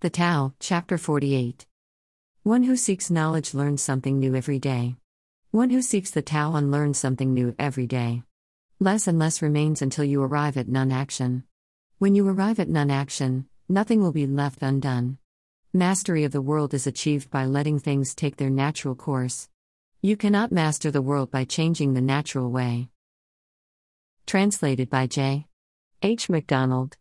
The Tao, Chapter 48. One who seeks knowledge learns something new every day. One who seeks the Tao unlearns something new every day. Less and less remains until you arrive at non action. When you arrive at non action, nothing will be left undone. Mastery of the world is achieved by letting things take their natural course. You cannot master the world by changing the natural way. Translated by J. H. McDonald